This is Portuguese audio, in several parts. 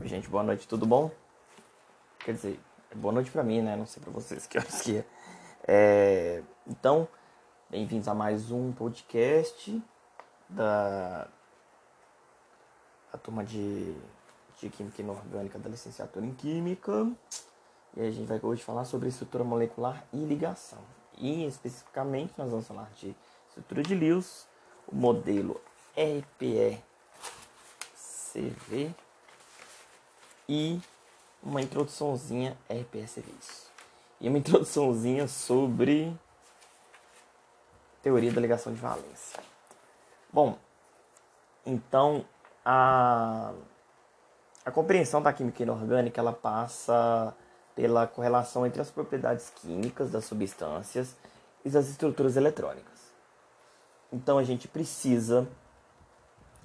Gente, boa noite, tudo bom? Quer dizer, boa noite pra mim, né? Não sei pra vocês que horas que é. é então, bem-vindos a mais um podcast da, da turma de, de Química Inorgânica da licenciatura em Química. E a gente vai hoje falar sobre estrutura molecular e ligação. E especificamente nós vamos falar de estrutura de Lewis, o modelo RPE-CV e uma introduçãozinha RPE-CV. E uma introduçãozinha sobre teoria da ligação de valência. Bom, então a, a compreensão da química inorgânica ela passa pela correlação entre as propriedades químicas das substâncias e das estruturas eletrônicas. Então a gente precisa,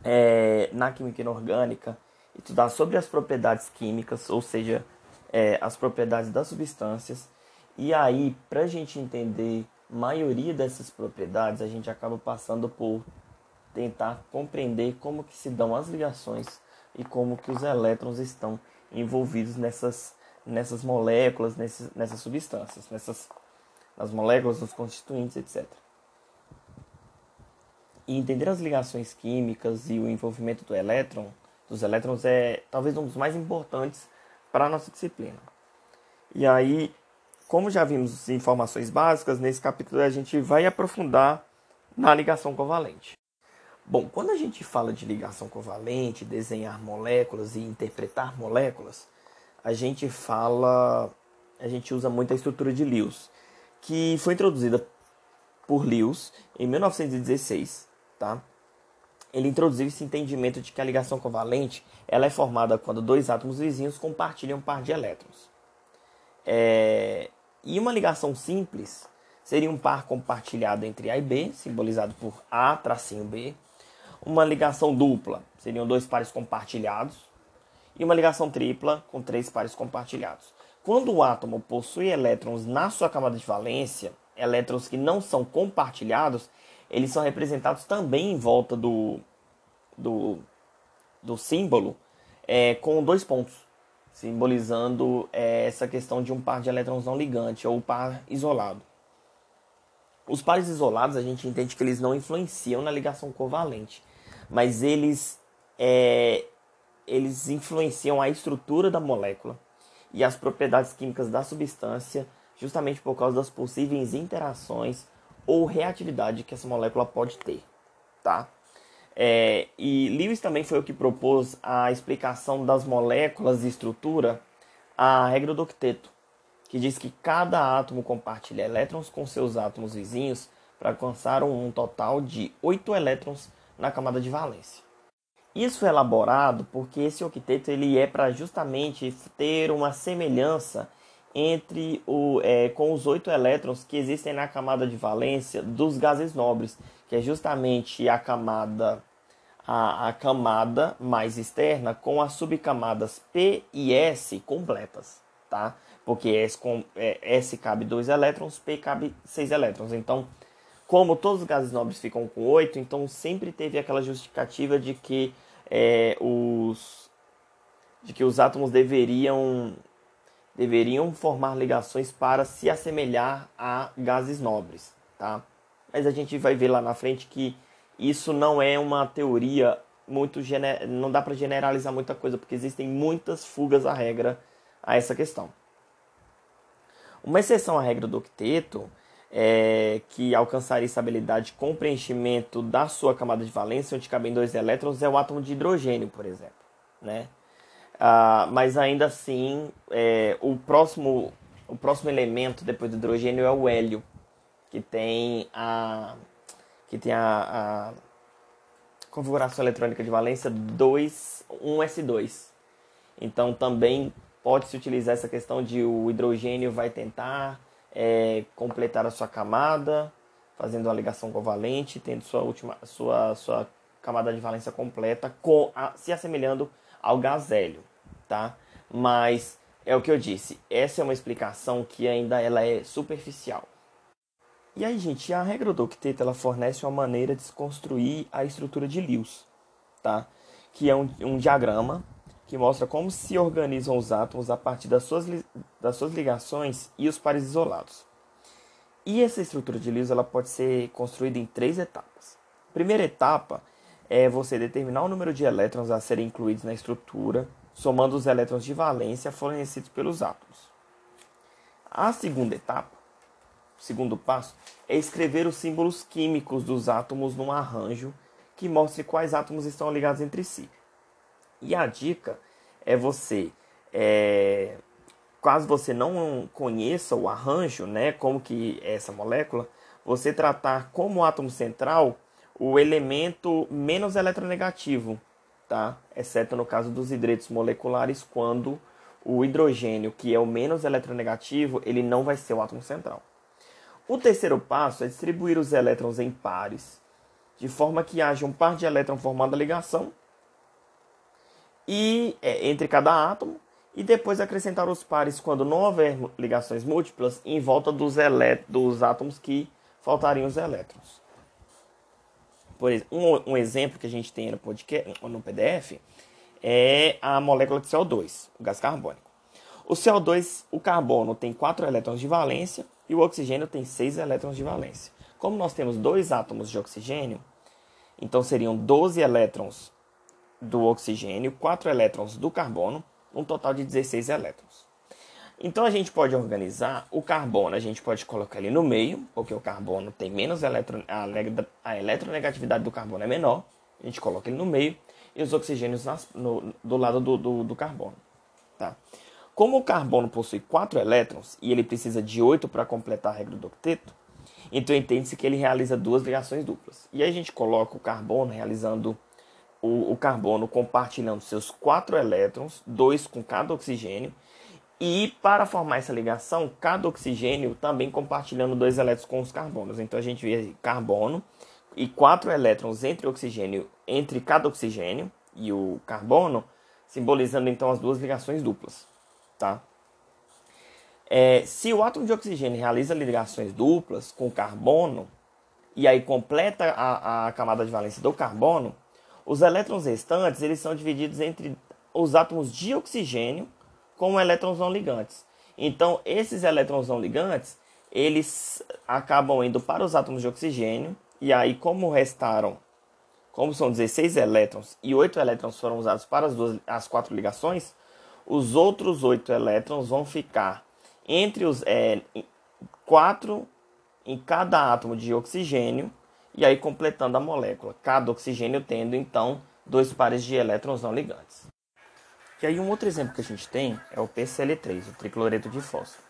é, na química inorgânica, estudar sobre as propriedades químicas, ou seja, é, as propriedades das substâncias. E aí, para a gente entender a maioria dessas propriedades, a gente acaba passando por tentar compreender como que se dão as ligações e como que os elétrons estão envolvidos nessas, nessas moléculas, nessas, nessas substâncias, nessas nas moléculas, nos constituintes, etc. E entender as ligações químicas e o envolvimento do elétron, dos elétrons é talvez um dos mais importantes para a nossa disciplina. E aí, como já vimos informações básicas, nesse capítulo a gente vai aprofundar na ligação covalente. Bom, quando a gente fala de ligação covalente, desenhar moléculas e interpretar moléculas, a gente fala, a gente usa muito a estrutura de Lewis, que foi introduzida por Lewis em 1916, tá? Ele introduziu esse entendimento de que a ligação covalente ela é formada quando dois átomos vizinhos compartilham um par de elétrons. É... E uma ligação simples seria um par compartilhado entre A e B, simbolizado por A tracinho B, uma ligação dupla, seriam dois pares compartilhados. E uma ligação tripla, com três pares compartilhados. Quando o átomo possui elétrons na sua camada de valência, elétrons que não são compartilhados, eles são representados também em volta do, do, do símbolo é, com dois pontos, simbolizando é, essa questão de um par de elétrons não ligante ou par isolado. Os pares isolados a gente entende que eles não influenciam na ligação covalente, mas eles, é, eles influenciam a estrutura da molécula e as propriedades químicas da substância, justamente por causa das possíveis interações ou reatividade que essa molécula pode ter, tá? É, e Lewis também foi o que propôs a explicação das moléculas e estrutura, a regra do octeto, que diz que cada átomo compartilha elétrons com seus átomos vizinhos para alcançar um total de 8 elétrons na camada de valência. Isso é elaborado porque esse octeto ele é para justamente ter uma semelhança entre o, é, com os oito elétrons que existem na camada de valência dos gases nobres, que é justamente a camada a, a camada mais externa com as subcamadas P e S completas, tá? Porque S, com, é, S cabe dois elétrons, P cabe seis elétrons. Então, como todos os gases nobres ficam com 8, então sempre teve aquela justificativa de que é, os de que os átomos deveriam deveriam formar ligações para se assemelhar a gases nobres, tá? Mas a gente vai ver lá na frente que isso não é uma teoria muito não dá para generalizar muita coisa porque existem muitas fugas à regra a essa questão. Uma exceção à regra do octeto é, que alcançaria estabilidade com preenchimento da sua camada de valência, onde cabem dois elétrons, é o átomo de hidrogênio, por exemplo. Né? Ah, mas ainda assim, é, o, próximo, o próximo elemento depois do hidrogênio é o hélio, que tem a, que tem a, a configuração eletrônica de valência 2, 1s2. Então também pode-se utilizar essa questão de o hidrogênio vai tentar é, completar a sua camada, fazendo a ligação covalente, tendo sua última sua, sua camada de valência completa, com a, se assemelhando ao gás hélio, tá? Mas é o que eu disse, essa é uma explicação que ainda ela é superficial. E aí, gente, a regra do octeto ela fornece uma maneira de construir a estrutura de Lewis, tá? Que é um, um diagrama que mostra como se organizam os átomos a partir das suas, das suas ligações e os pares isolados. E essa estrutura de Lewis ela pode ser construída em três etapas. primeira etapa é você determinar o número de elétrons a serem incluídos na estrutura, somando os elétrons de valência fornecidos pelos átomos. A segunda etapa, o segundo passo, é escrever os símbolos químicos dos átomos num arranjo que mostre quais átomos estão ligados entre si. E a dica é você, é, caso você não conheça o arranjo, né, como que é essa molécula, você tratar como átomo central o elemento menos eletronegativo, tá? Exceto no caso dos hidretos moleculares, quando o hidrogênio, que é o menos eletronegativo, ele não vai ser o átomo central. O terceiro passo é distribuir os elétrons em pares, de forma que haja um par de elétrons formando a ligação e é, entre cada átomo e depois acrescentar os pares quando não houver ligações múltiplas em volta dos, dos átomos que faltariam os elétrons. Por exemplo, um, um, exemplo que a gente tem no, podcast, no PDF é a molécula de CO2, o gás carbônico. O CO2, o carbono tem 4 elétrons de valência e o oxigênio tem 6 elétrons de valência. Como nós temos dois átomos de oxigênio, então seriam 12 elétrons do oxigênio, 4 elétrons do carbono, um total de 16 elétrons. Então a gente pode organizar o carbono, a gente pode colocar ele no meio, porque o carbono tem menos eletro, a, a eletronegatividade do carbono é menor, a gente coloca ele no meio e os oxigênios nas, no, do lado do, do, do carbono. Tá? Como o carbono possui 4 elétrons e ele precisa de 8 para completar a regra do octeto, então entende-se que ele realiza duas ligações duplas. E aí a gente coloca o carbono realizando o, o carbono compartilhando seus quatro elétrons, dois com cada oxigênio, e para formar essa ligação, cada oxigênio também compartilhando dois elétrons com os carbonos. Então a gente vê carbono e quatro elétrons entre oxigênio, entre cada oxigênio e o carbono, simbolizando então as duas ligações duplas, tá? É, se o átomo de oxigênio realiza ligações duplas com carbono e aí completa a, a camada de valência do carbono, os elétrons restantes eles são divididos entre os átomos de oxigênio com elétrons não ligantes. Então, esses elétrons não ligantes, eles acabam indo para os átomos de oxigênio, e aí, como restaram, como são 16 elétrons e 8 elétrons foram usados para as, duas, as quatro ligações, os outros 8 elétrons vão ficar entre os é, 4 em cada átomo de oxigênio e aí completando a molécula, cada oxigênio tendo então dois pares de elétrons não ligantes. E aí um outro exemplo que a gente tem é o PCl3, o tricloreto de fósforo.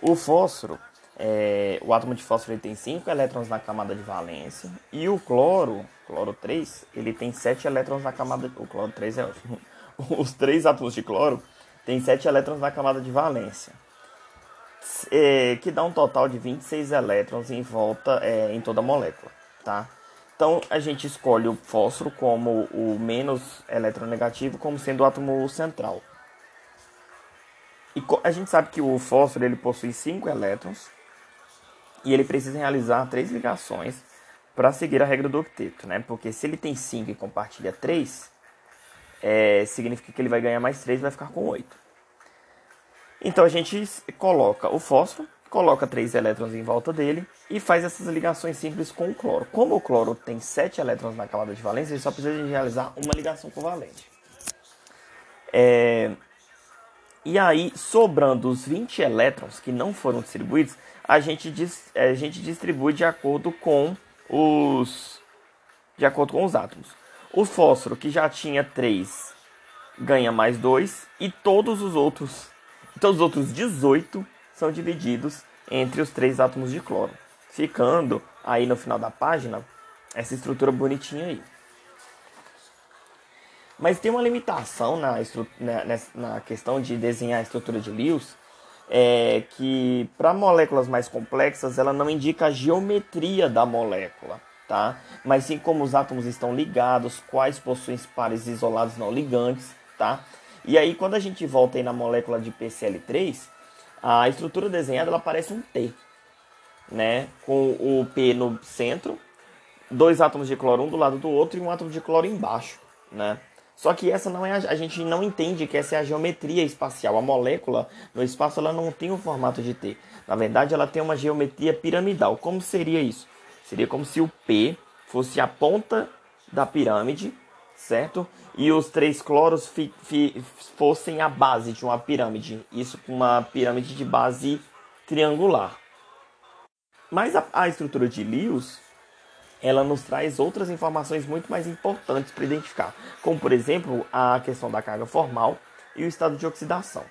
O fósforo, é, o átomo de fósforo ele tem 5 elétrons na camada de valência e o cloro, cloro 3, ele tem 7 elétrons na camada, o cloro 3 é. Os três átomos de cloro têm 7 elétrons na camada de valência. É, que dá um total de 26 elétrons em volta é, em toda a molécula tá? Então a gente escolhe o fósforo como o menos eletronegativo, como sendo o átomo central. E a gente sabe que o fósforo ele possui 5 elétrons e ele precisa realizar três ligações para seguir a regra do octeto, né? Porque se ele tem 5 e compartilha 3, é, significa que ele vai ganhar mais 3 e vai ficar com 8. Então a gente coloca o fósforo coloca três elétrons em volta dele e faz essas ligações simples com o cloro. Como o cloro tem sete elétrons na camada de valência, ele só precisa de realizar uma ligação covalente. É... E aí, sobrando os 20 elétrons que não foram distribuídos, a gente, dis... a gente distribui de acordo com os de acordo com os átomos. O fósforo, que já tinha 3, ganha mais 2 e todos os outros, todos os outros 18 são divididos entre os três átomos de cloro, ficando aí no final da página essa estrutura bonitinha aí. Mas tem uma limitação na, na, na questão de desenhar a estrutura de Lewis, é que para moléculas mais complexas ela não indica a geometria da molécula, tá? Mas sim como os átomos estão ligados, quais possuem pares isolados não ligantes, tá? E aí quando a gente volta aí na molécula de PCl3, a estrutura desenhada ela parece um T, né? Com o P no centro, dois átomos de cloro um do lado do outro e um átomo de cloro embaixo, né? Só que essa não é a, a, gente não entende que essa é a geometria espacial. A molécula no espaço ela não tem o formato de T. Na verdade, ela tem uma geometria piramidal. Como seria isso? Seria como se o P fosse a ponta da pirâmide, certo? E os três cloros fi, fi, fossem a base de uma pirâmide. Isso com uma pirâmide de base triangular. Mas a, a estrutura de Lewis ela nos traz outras informações muito mais importantes para identificar, como por exemplo a questão da carga formal e o estado de oxidação.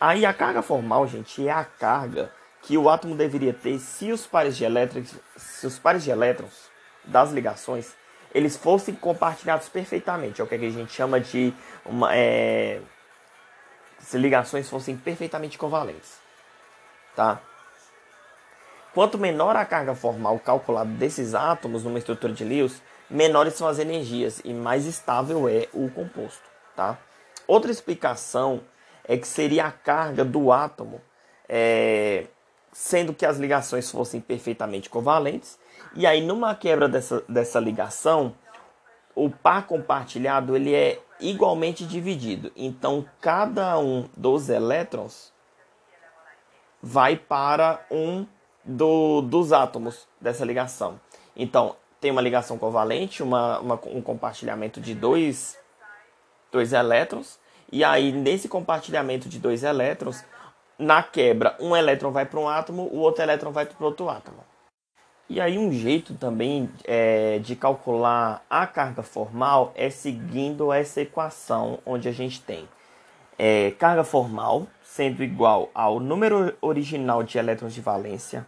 Aí a carga formal, gente, é a carga que o átomo deveria ter se os pares de elétrons, se os pares de elétrons das ligações eles fossem compartilhados perfeitamente, é o que a gente chama de uma, é, se ligações fossem perfeitamente covalentes, tá? Quanto menor a carga formal calculada desses átomos numa estrutura de Lewis, menores são as energias e mais estável é o composto. Tá? Outra explicação é que seria a carga do átomo, é, sendo que as ligações fossem perfeitamente covalentes, e aí numa quebra dessa, dessa ligação, o par compartilhado ele é igualmente dividido. Então cada um dos elétrons vai para um do, dos átomos dessa ligação. Então, tem uma ligação covalente, uma, uma, um compartilhamento de dois, dois elétrons, e aí nesse compartilhamento de dois elétrons, na quebra, um elétron vai para um átomo, o outro elétron vai para outro átomo. E aí um jeito também é, de calcular a carga formal é seguindo essa equação onde a gente tem é, carga formal sendo igual ao número original de elétrons de valência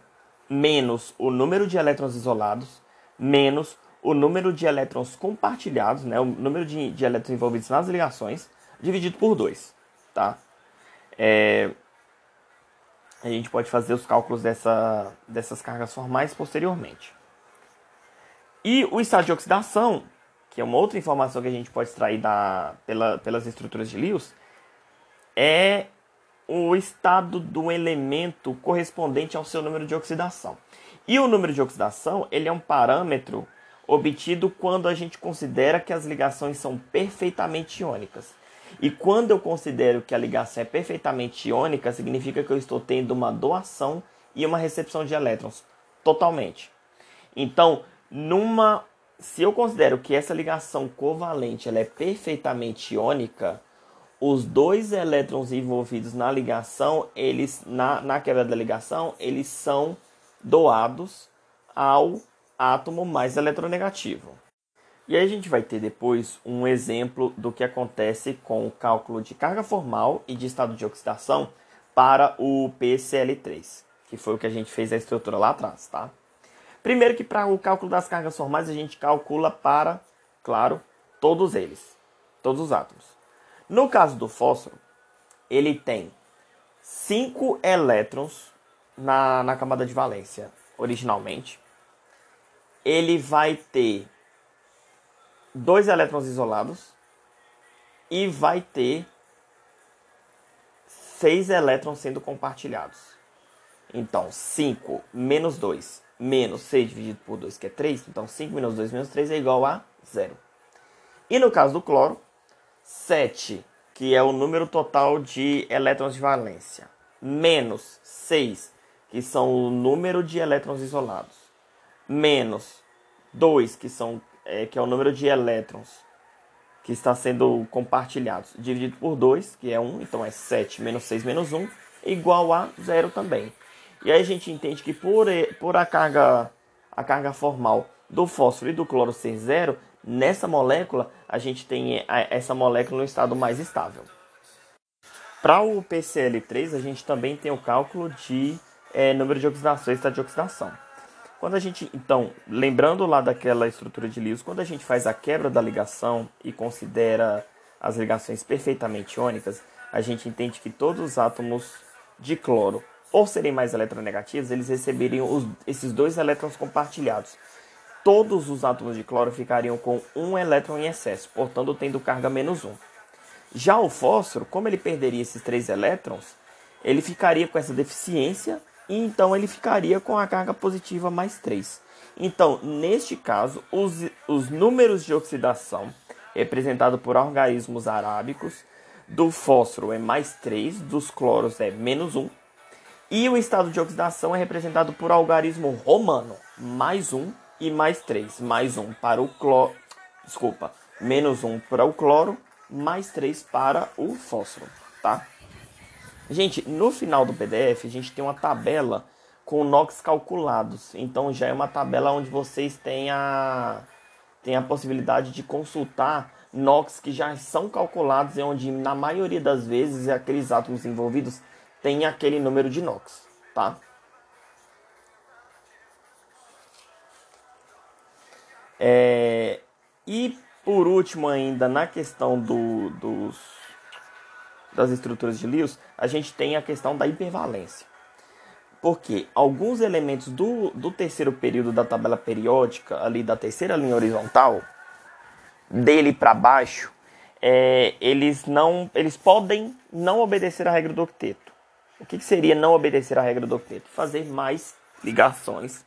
menos o número de elétrons isolados, menos o número de elétrons compartilhados, né, o número de, de elétrons envolvidos nas ligações, dividido por 2. Tá? É, a gente pode fazer os cálculos dessa, dessas cargas formais posteriormente. E o estado de oxidação, que é uma outra informação que a gente pode extrair da, pela, pelas estruturas de Lewis, é o estado do elemento correspondente ao seu número de oxidação. E o número de oxidação ele é um parâmetro obtido quando a gente considera que as ligações são perfeitamente iônicas. E quando eu considero que a ligação é perfeitamente iônica, significa que eu estou tendo uma doação e uma recepção de elétrons totalmente. Então, numa se eu considero que essa ligação covalente ela é perfeitamente iônica, os dois elétrons envolvidos na ligação, eles na, na quebra da ligação, eles são doados ao átomo mais eletronegativo. E aí a gente vai ter depois um exemplo do que acontece com o cálculo de carga formal e de estado de oxidação para o PCl3, que foi o que a gente fez a estrutura lá atrás, tá? Primeiro que para o cálculo das cargas formais a gente calcula para, claro, todos eles, todos os átomos. No caso do fósforo, ele tem 5 elétrons na, na camada de valência, originalmente. Ele vai ter dois elétrons isolados e vai ter seis elétrons sendo compartilhados. Então, 5 menos 2 menos 6 dividido por 2, que é 3. Então, 5 menos 2 menos 3 é igual a 0. E no caso do cloro, 7, que é o número total de elétrons de valência, menos 6, que são o número de elétrons isolados, menos 2, que, são, é, que é o número de elétrons que está sendo compartilhados, dividido por 2, que é 1, então é 7 menos 6 menos 1, igual a 0 também. E aí a gente entende que por, por a, carga, a carga formal do fósforo e do cloro ser zero, Nessa molécula, a gente tem essa molécula no estado mais estável. Para o PCl3, a gente também tem o cálculo de é, número de oxidação e estado de oxidação. Quando a gente, então, lembrando lá daquela estrutura de Lewis, quando a gente faz a quebra da ligação e considera as ligações perfeitamente iônicas, a gente entende que todos os átomos de cloro, por serem mais eletronegativos, eles receberiam os, esses dois elétrons compartilhados todos os átomos de cloro ficariam com um elétron em excesso, portanto tendo carga menos um. Já o fósforo, como ele perderia esses três elétrons, ele ficaria com essa deficiência e então ele ficaria com a carga positiva mais 3. Então, neste caso, os, os números de oxidação representado por organismos arábicos. Do fósforo é mais 3, dos cloros é menos 1. E o estado de oxidação é representado por algarismo romano, mais 1 e mais 3. Mais 1 para o cloro. Desculpa, menos 1 para o cloro, mais 3 para o fósforo, tá? Gente, no final do PDF a gente tem uma tabela com NOx calculados. Então já é uma tabela onde vocês têm a, têm a possibilidade de consultar NOx que já são calculados e onde na maioria das vezes aqueles átomos envolvidos têm aquele número de NOx, tá? É, e por último ainda na questão do, dos, das estruturas de Lewis, a gente tem a questão da hipervalência porque alguns elementos do, do terceiro período da tabela periódica, ali da terceira linha horizontal, dele para baixo, é, eles não, eles podem não obedecer à regra do octeto. O que, que seria não obedecer à regra do octeto? Fazer mais ligações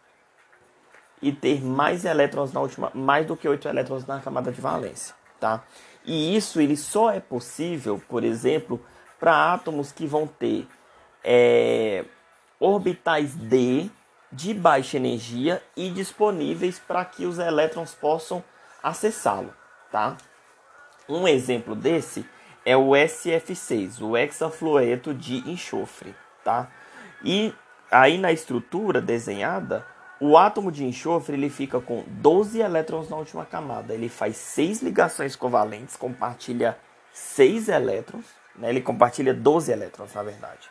e ter mais elétrons na última, mais do que oito elétrons na camada de valência, tá? E isso ele só é possível, por exemplo, para átomos que vão ter é, orbitais D de baixa energia e disponíveis para que os elétrons possam acessá-lo, tá? Um exemplo desse é o SF6, o hexafluoreto de enxofre, tá? E aí na estrutura desenhada, o átomo de enxofre ele fica com 12 elétrons na última camada. Ele faz seis ligações covalentes, compartilha 6 elétrons, né? Ele compartilha 12 elétrons, na verdade.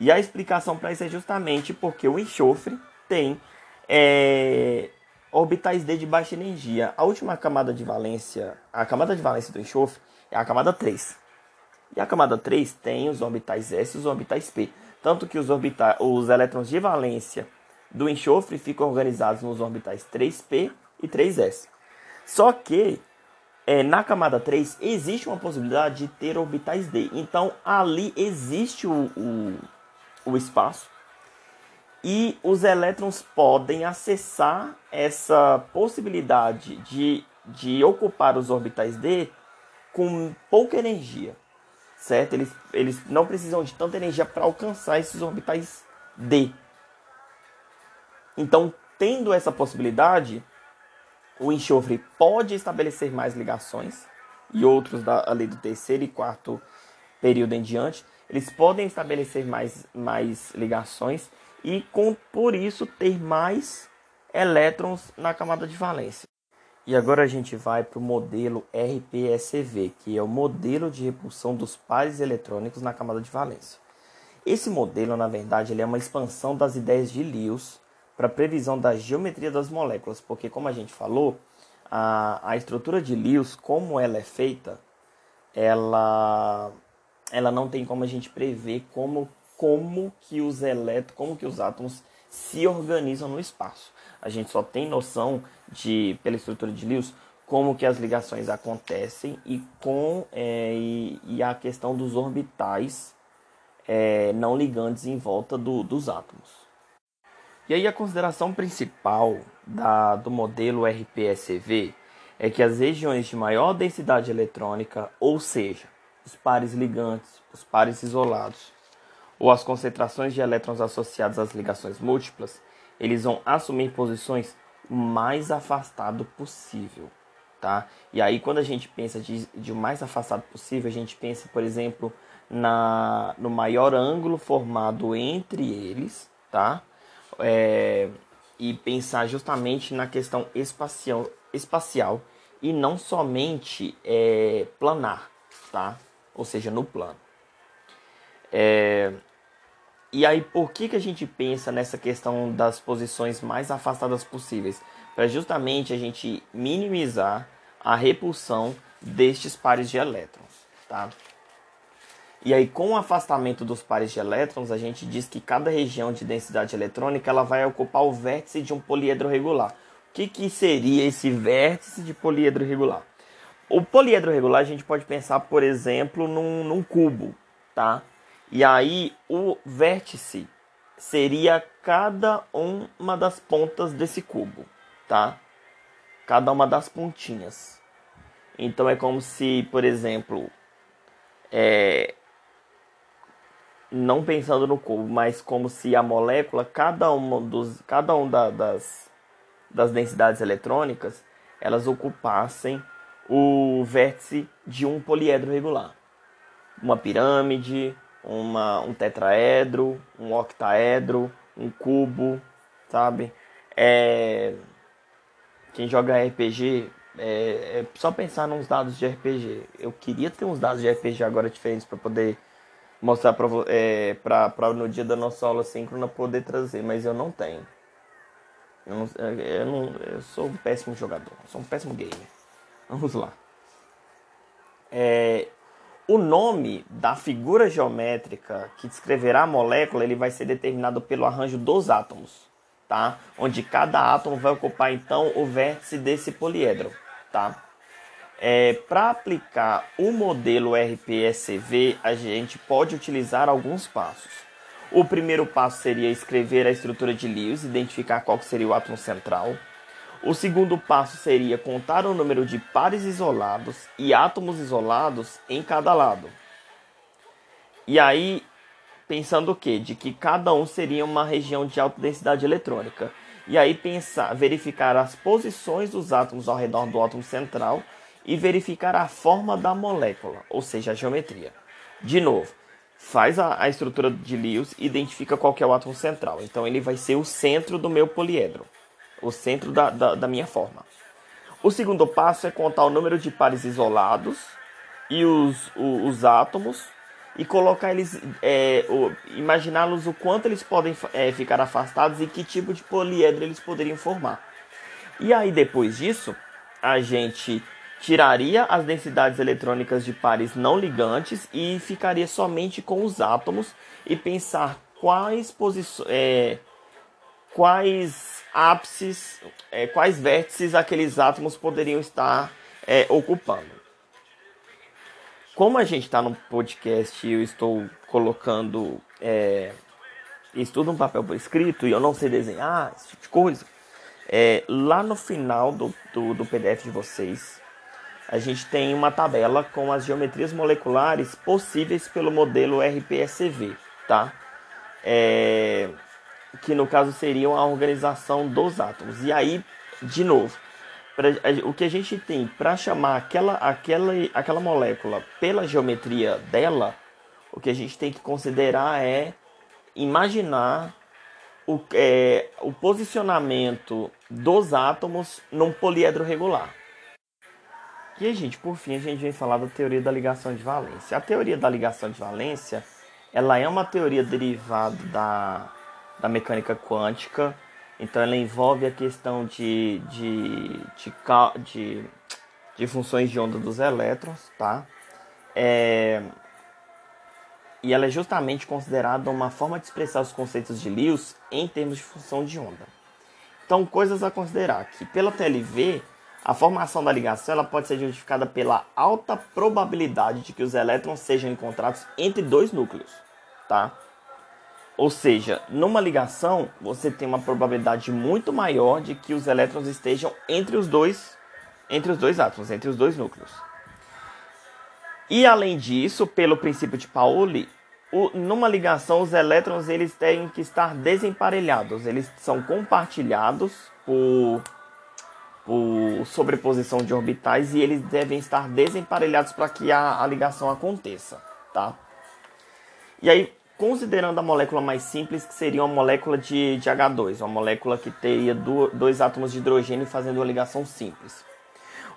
E a explicação para isso é justamente porque o enxofre tem é, orbitais D de baixa energia. A última camada de valência, a camada de valência do enxofre é a camada 3. E a camada 3 tem os orbitais S e os orbitais P. Tanto que os, orbitais, os elétrons de valência do enxofre ficam organizados nos orbitais 3P e 3S. Só que é, na camada 3 existe uma possibilidade de ter orbitais D. Então ali existe o, o o espaço e os elétrons podem acessar essa possibilidade de, de ocupar os orbitais D com pouca energia, certo? Eles, eles não precisam de tanta energia para alcançar esses orbitais D. Então, tendo essa possibilidade, o enxofre pode estabelecer mais ligações e outros da, ali do terceiro e quarto período em diante eles podem estabelecer mais, mais ligações e com, por isso ter mais elétrons na camada de valência. E agora a gente vai para o modelo RPSV, que é o modelo de repulsão dos pares eletrônicos na camada de valência. Esse modelo, na verdade, ele é uma expansão das ideias de Lewis para previsão da geometria das moléculas, porque como a gente falou, a, a estrutura de Lewis, como ela é feita, ela ela não tem como a gente prever como, como que os elétrons, como que os átomos se organizam no espaço. A gente só tem noção de, pela estrutura de Lewis, como que as ligações acontecem e com é, e, e, a questão dos orbitais é, não ligantes em volta do, dos átomos. E aí a consideração principal da, do modelo RPSV é que as regiões de maior densidade eletrônica, ou seja, os pares ligantes, os pares isolados, ou as concentrações de elétrons associados às ligações múltiplas, eles vão assumir posições o mais afastado possível, tá? E aí quando a gente pensa de, de o mais afastado possível, a gente pensa, por exemplo, na, no maior ângulo formado entre eles, tá? É, e pensar justamente na questão espacial, espacial e não somente é, planar, tá? ou seja, no plano. É... E aí, por que, que a gente pensa nessa questão das posições mais afastadas possíveis? Para justamente a gente minimizar a repulsão destes pares de elétrons, tá? E aí, com o afastamento dos pares de elétrons, a gente diz que cada região de densidade eletrônica ela vai ocupar o vértice de um poliedro regular. O que, que seria esse vértice de poliedro regular? O poliedro regular a gente pode pensar, por exemplo, num, num cubo, tá? E aí o vértice seria cada uma das pontas desse cubo, tá? Cada uma das pontinhas. Então é como se, por exemplo, é, não pensando no cubo, mas como se a molécula, cada uma dos, cada um da, das, das densidades eletrônicas, elas ocupassem o vértice de um poliedro regular. Uma pirâmide, uma, um tetraedro, um octaedro, um cubo, sabe? É, quem joga RPG, é, é só pensar nos dados de RPG. Eu queria ter uns dados de RPG agora diferentes para poder mostrar para é, pra, pra no dia da nossa aula síncrona poder trazer, mas eu não tenho. Eu, não, eu, não, eu sou um péssimo jogador, sou um péssimo gamer. Vamos lá. É, o nome da figura geométrica que descreverá a molécula ele vai ser determinado pelo arranjo dos átomos, tá? Onde cada átomo vai ocupar então o vértice desse poliedro, tá? É, Para aplicar o modelo RPSV, a gente pode utilizar alguns passos. O primeiro passo seria escrever a estrutura de Lewis, identificar qual seria o átomo central. O segundo passo seria contar o número de pares isolados e átomos isolados em cada lado. E aí, pensando o quê? De que cada um seria uma região de alta densidade eletrônica. E aí pensar, verificar as posições dos átomos ao redor do átomo central e verificar a forma da molécula, ou seja, a geometria. De novo, faz a, a estrutura de Lewis e identifica qual é o átomo central. Então ele vai ser o centro do meu poliedro, o centro da, da, da minha forma. O segundo passo é contar o número de pares isolados e os, os, os átomos e colocar eles, é, imaginá-los o quanto eles podem é, ficar afastados e que tipo de poliedro eles poderiam formar. E aí depois disso, a gente tiraria as densidades eletrônicas de pares não ligantes e ficaria somente com os átomos e pensar quais posições, é, quais ápices, é, quais vértices aqueles átomos poderiam estar é, ocupando. Como a gente está no podcast e eu estou colocando é, estudo um papel por escrito e eu não sei desenhar, esse tipo de coisa, é, lá no final do, do, do PDF de vocês, a gente tem uma tabela com as geometrias moleculares possíveis pelo modelo RPSV, tá? É, que no caso seriam a organização dos átomos. E aí, de novo, pra, o que a gente tem para chamar aquela, aquela, aquela molécula pela geometria dela, o que a gente tem que considerar é imaginar o, é, o posicionamento dos átomos num poliedro regular. E, gente, por fim, a gente vem falar da teoria da ligação de valência. A teoria da ligação de valência, ela é uma teoria derivada da, da mecânica quântica. Então, ela envolve a questão de, de, de, de, de funções de onda dos elétrons, tá? É, e ela é justamente considerada uma forma de expressar os conceitos de Lewis em termos de função de onda. Então, coisas a considerar que pela TLV a formação da ligação ela pode ser justificada pela alta probabilidade de que os elétrons sejam encontrados entre dois núcleos, tá? Ou seja, numa ligação você tem uma probabilidade muito maior de que os elétrons estejam entre os dois, entre os dois átomos, entre os dois núcleos. E além disso, pelo princípio de Pauli, o, numa ligação os elétrons eles têm que estar desemparelhados, eles são compartilhados por por sobreposição de orbitais e eles devem estar desemparelhados para que a, a, ligação aconteça, tá? E aí, considerando a molécula mais simples, que seria uma molécula de, de H2, uma molécula que teria do, dois átomos de hidrogênio fazendo uma ligação simples.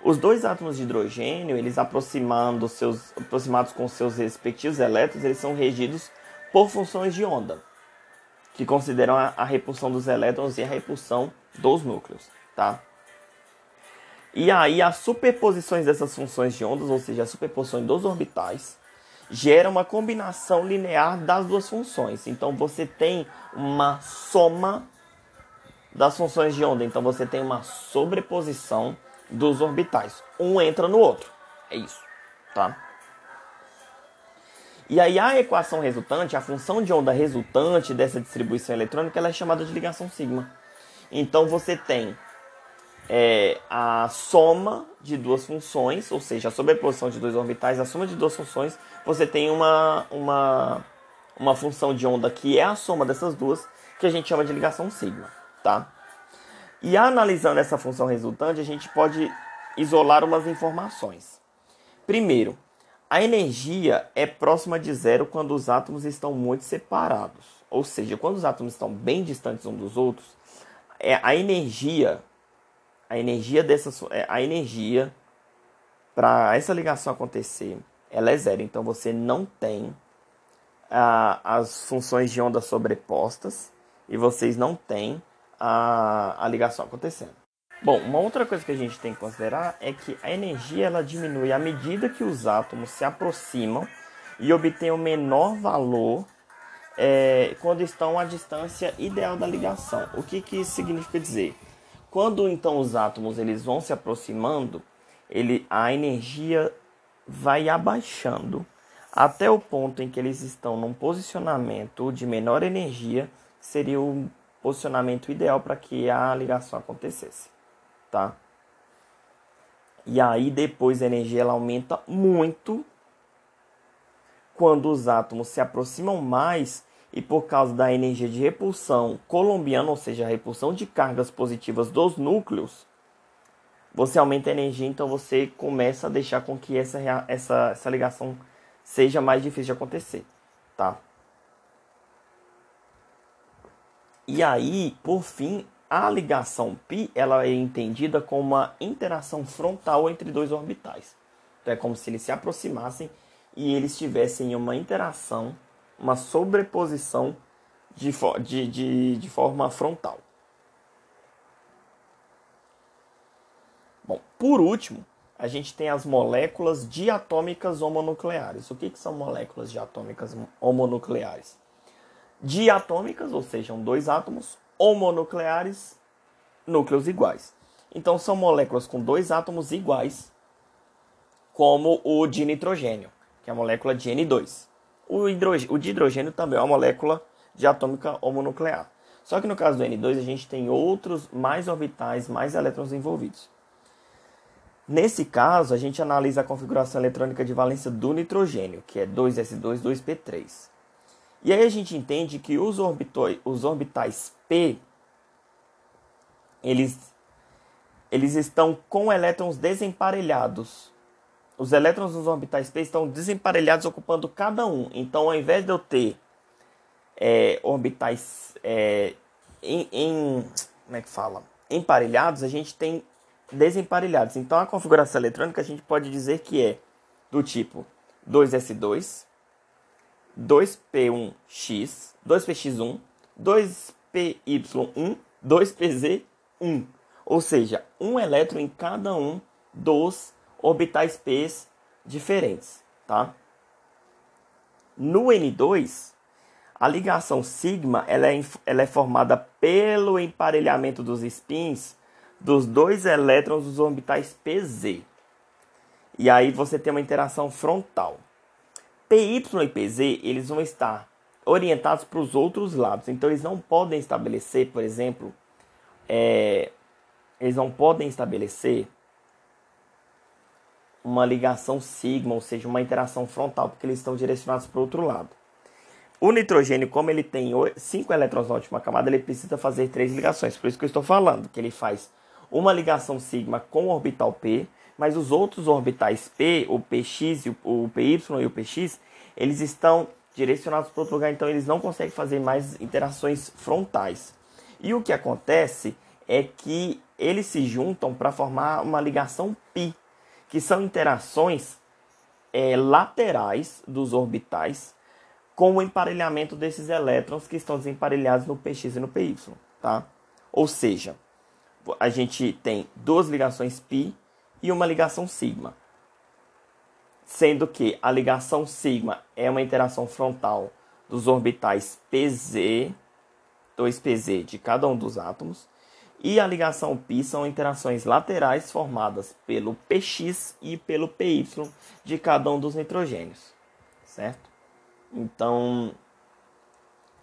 Os dois átomos de hidrogênio, eles aproximando seus, aproximados com seus respectivos elétrons, eles são regidos por funções de onda, que consideram a, a repulsão dos elétrons e a repulsão dos núcleos, tá? E aí as superposições dessas funções de ondas, ou seja, as superposições dos orbitais, gera uma combinação linear das duas funções. Então você tem uma soma das funções de onda. Então você tem uma sobreposição dos orbitais. Um entra no outro. É isso, tá? E aí a equação resultante, a função de onda resultante dessa distribuição eletrônica, ela é chamada de ligação sigma. Então você tem é a soma de duas funções, ou seja, a sobreposição de dois orbitais, a soma de duas funções, você tem uma, uma, uma função de onda que é a soma dessas duas, que a gente chama de ligação sigma, tá? E analisando essa função resultante, a gente pode isolar umas informações. Primeiro, a energia é próxima de zero quando os átomos estão muito separados. Ou seja, quando os átomos estão bem distantes uns dos outros, é a energia, a energia dessa, é, a energia para essa ligação acontecer, ela é zero. Então você não tem as funções de onda sobrepostas e vocês não têm a, a ligação acontecendo. Bom, uma outra coisa que a gente tem que considerar é que a energia ela diminui à medida que os átomos se aproximam e obtêm o menor valor é, quando estão à distância ideal da ligação. O que, que isso significa dizer? Quando então os átomos eles vão se aproximando, ele, a energia vai abaixando até o ponto em que eles estão num posicionamento de menor energia, seria o posicionamento ideal para que a ligação acontecesse tá? E aí depois a energia ela aumenta muito quando os átomos se aproximam mais e por causa da energia de repulsão colombiana, ou seja, a repulsão de cargas positivas dos núcleos, você aumenta a energia, então você começa a deixar com que essa, essa, essa ligação seja mais difícil de acontecer, tá? E aí, por fim, a ligação π ela é entendida como uma interação frontal entre dois orbitais. Então é como se eles se aproximassem e eles tivessem uma interação, uma sobreposição de, de, de, de forma frontal. Bom, por último, a gente tem as moléculas diatômicas homonucleares. O que, que são moléculas diatômicas homonucleares? Diatômicas, ou seja, dois átomos, homonucleares, núcleos iguais. Então são moléculas com dois átomos iguais, como o de nitrogênio, que é a molécula de N2. O, o de hidrogênio também é uma molécula diatômica homonuclear. Só que no caso do N2 a gente tem outros mais orbitais, mais elétrons envolvidos. Nesse caso, a gente analisa a configuração eletrônica de valência do nitrogênio, que é 2s2, 2p3. E aí a gente entende que os, os orbitais P eles, eles estão com elétrons desemparelhados. Os elétrons dos orbitais P estão desemparelhados, ocupando cada um. Então, ao invés de eu ter é, orbitais é, em, em, como é que fala? emparelhados, a gente tem desemparelhados. Então, a configuração eletrônica a gente pode dizer que é do tipo 2s2, 2p1x, 2px1, 2py1, 2pz1. Ou seja, um elétron em cada um dos orbitais p diferentes, tá? No N2, a ligação sigma ela é, ela é formada pelo emparelhamento dos spins dos dois elétrons dos orbitais pz. E aí você tem uma interação frontal. PY e PZ eles vão estar orientados para os outros lados. Então eles não podem estabelecer, por exemplo, é, eles não podem estabelecer uma ligação sigma, ou seja, uma interação frontal, porque eles estão direcionados para o outro lado. O nitrogênio, como ele tem cinco elétrons na última camada, ele precisa fazer três ligações. Por isso que eu estou falando, que ele faz uma ligação sigma com o orbital P, mas os outros orbitais P, o Px, o Py e o Px, eles estão direcionados para outro lugar, então eles não conseguem fazer mais interações frontais. E o que acontece é que eles se juntam para formar uma ligação π, que são interações é, laterais dos orbitais com o emparelhamento desses elétrons que estão desemparelhados no px e no py, tá? Ou seja, a gente tem duas ligações π e uma ligação sigma. Sendo que a ligação sigma é uma interação frontal dos orbitais PZ, 2PZ de cada um dos átomos, e a ligação π são interações laterais formadas pelo px e pelo py de cada um dos nitrogênios, certo? Então,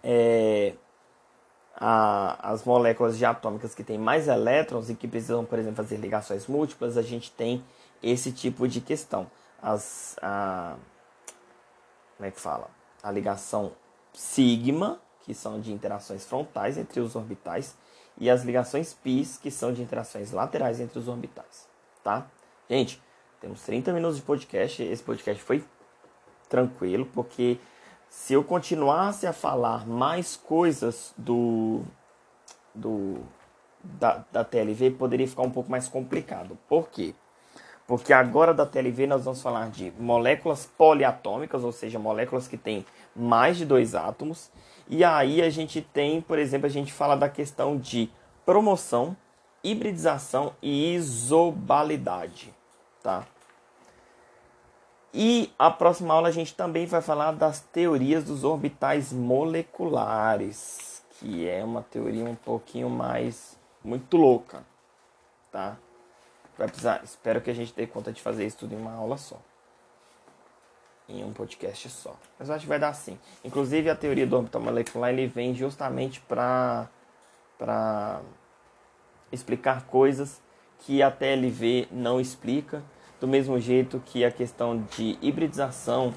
é, a, as moléculas diatômicas que têm mais elétrons e que precisam, por exemplo, fazer ligações múltiplas, a gente tem esse tipo de questão. As, a, como é que fala? A ligação sigma, que são de interações frontais entre os orbitais, e as ligações πs, que são de interações laterais entre os orbitais, tá? Gente, temos 30 minutos de podcast. Esse podcast foi tranquilo, porque se eu continuasse a falar mais coisas do, do da, da TLV, poderia ficar um pouco mais complicado. Por quê? Porque agora da TLV nós vamos falar de moléculas poliatômicas, ou seja, moléculas que têm mais de dois átomos. E aí a gente tem, por exemplo, a gente fala da questão de promoção, hibridização e isobalidade, tá? E a próxima aula a gente também vai falar das teorias dos orbitais moleculares, que é uma teoria um pouquinho mais muito louca, tá? Vai precisar, espero que a gente dê conta de fazer isso tudo em uma aula só. Em um podcast só. Mas eu acho que vai dar sim. Inclusive a teoria do orbital molecular ele vem justamente para para explicar coisas que a TLV não explica do mesmo jeito que a questão de hibridização,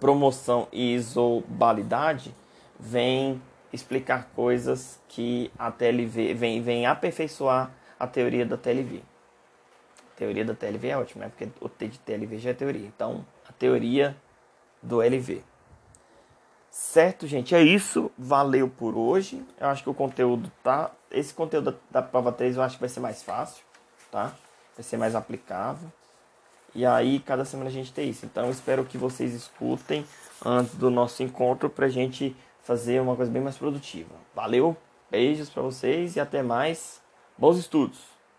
promoção e isobalidade vem explicar coisas que a TLV vem, vem aperfeiçoar a teoria da TLV. A teoria da TLV é ótima, né? porque o T de TLV já é teoria. Então, teoria do LV. Certo, gente? É isso. Valeu por hoje. Eu acho que o conteúdo tá. Esse conteúdo da, prova 3 eu acho que vai ser mais fácil, tá? vai ser mais aplicável. E aí, cada semana a gente tem isso. Então, espero que vocês escutem antes do nosso encontro para a gente fazer uma coisa bem mais produtiva. Valeu, beijos para vocês e até mais. Bons estudos!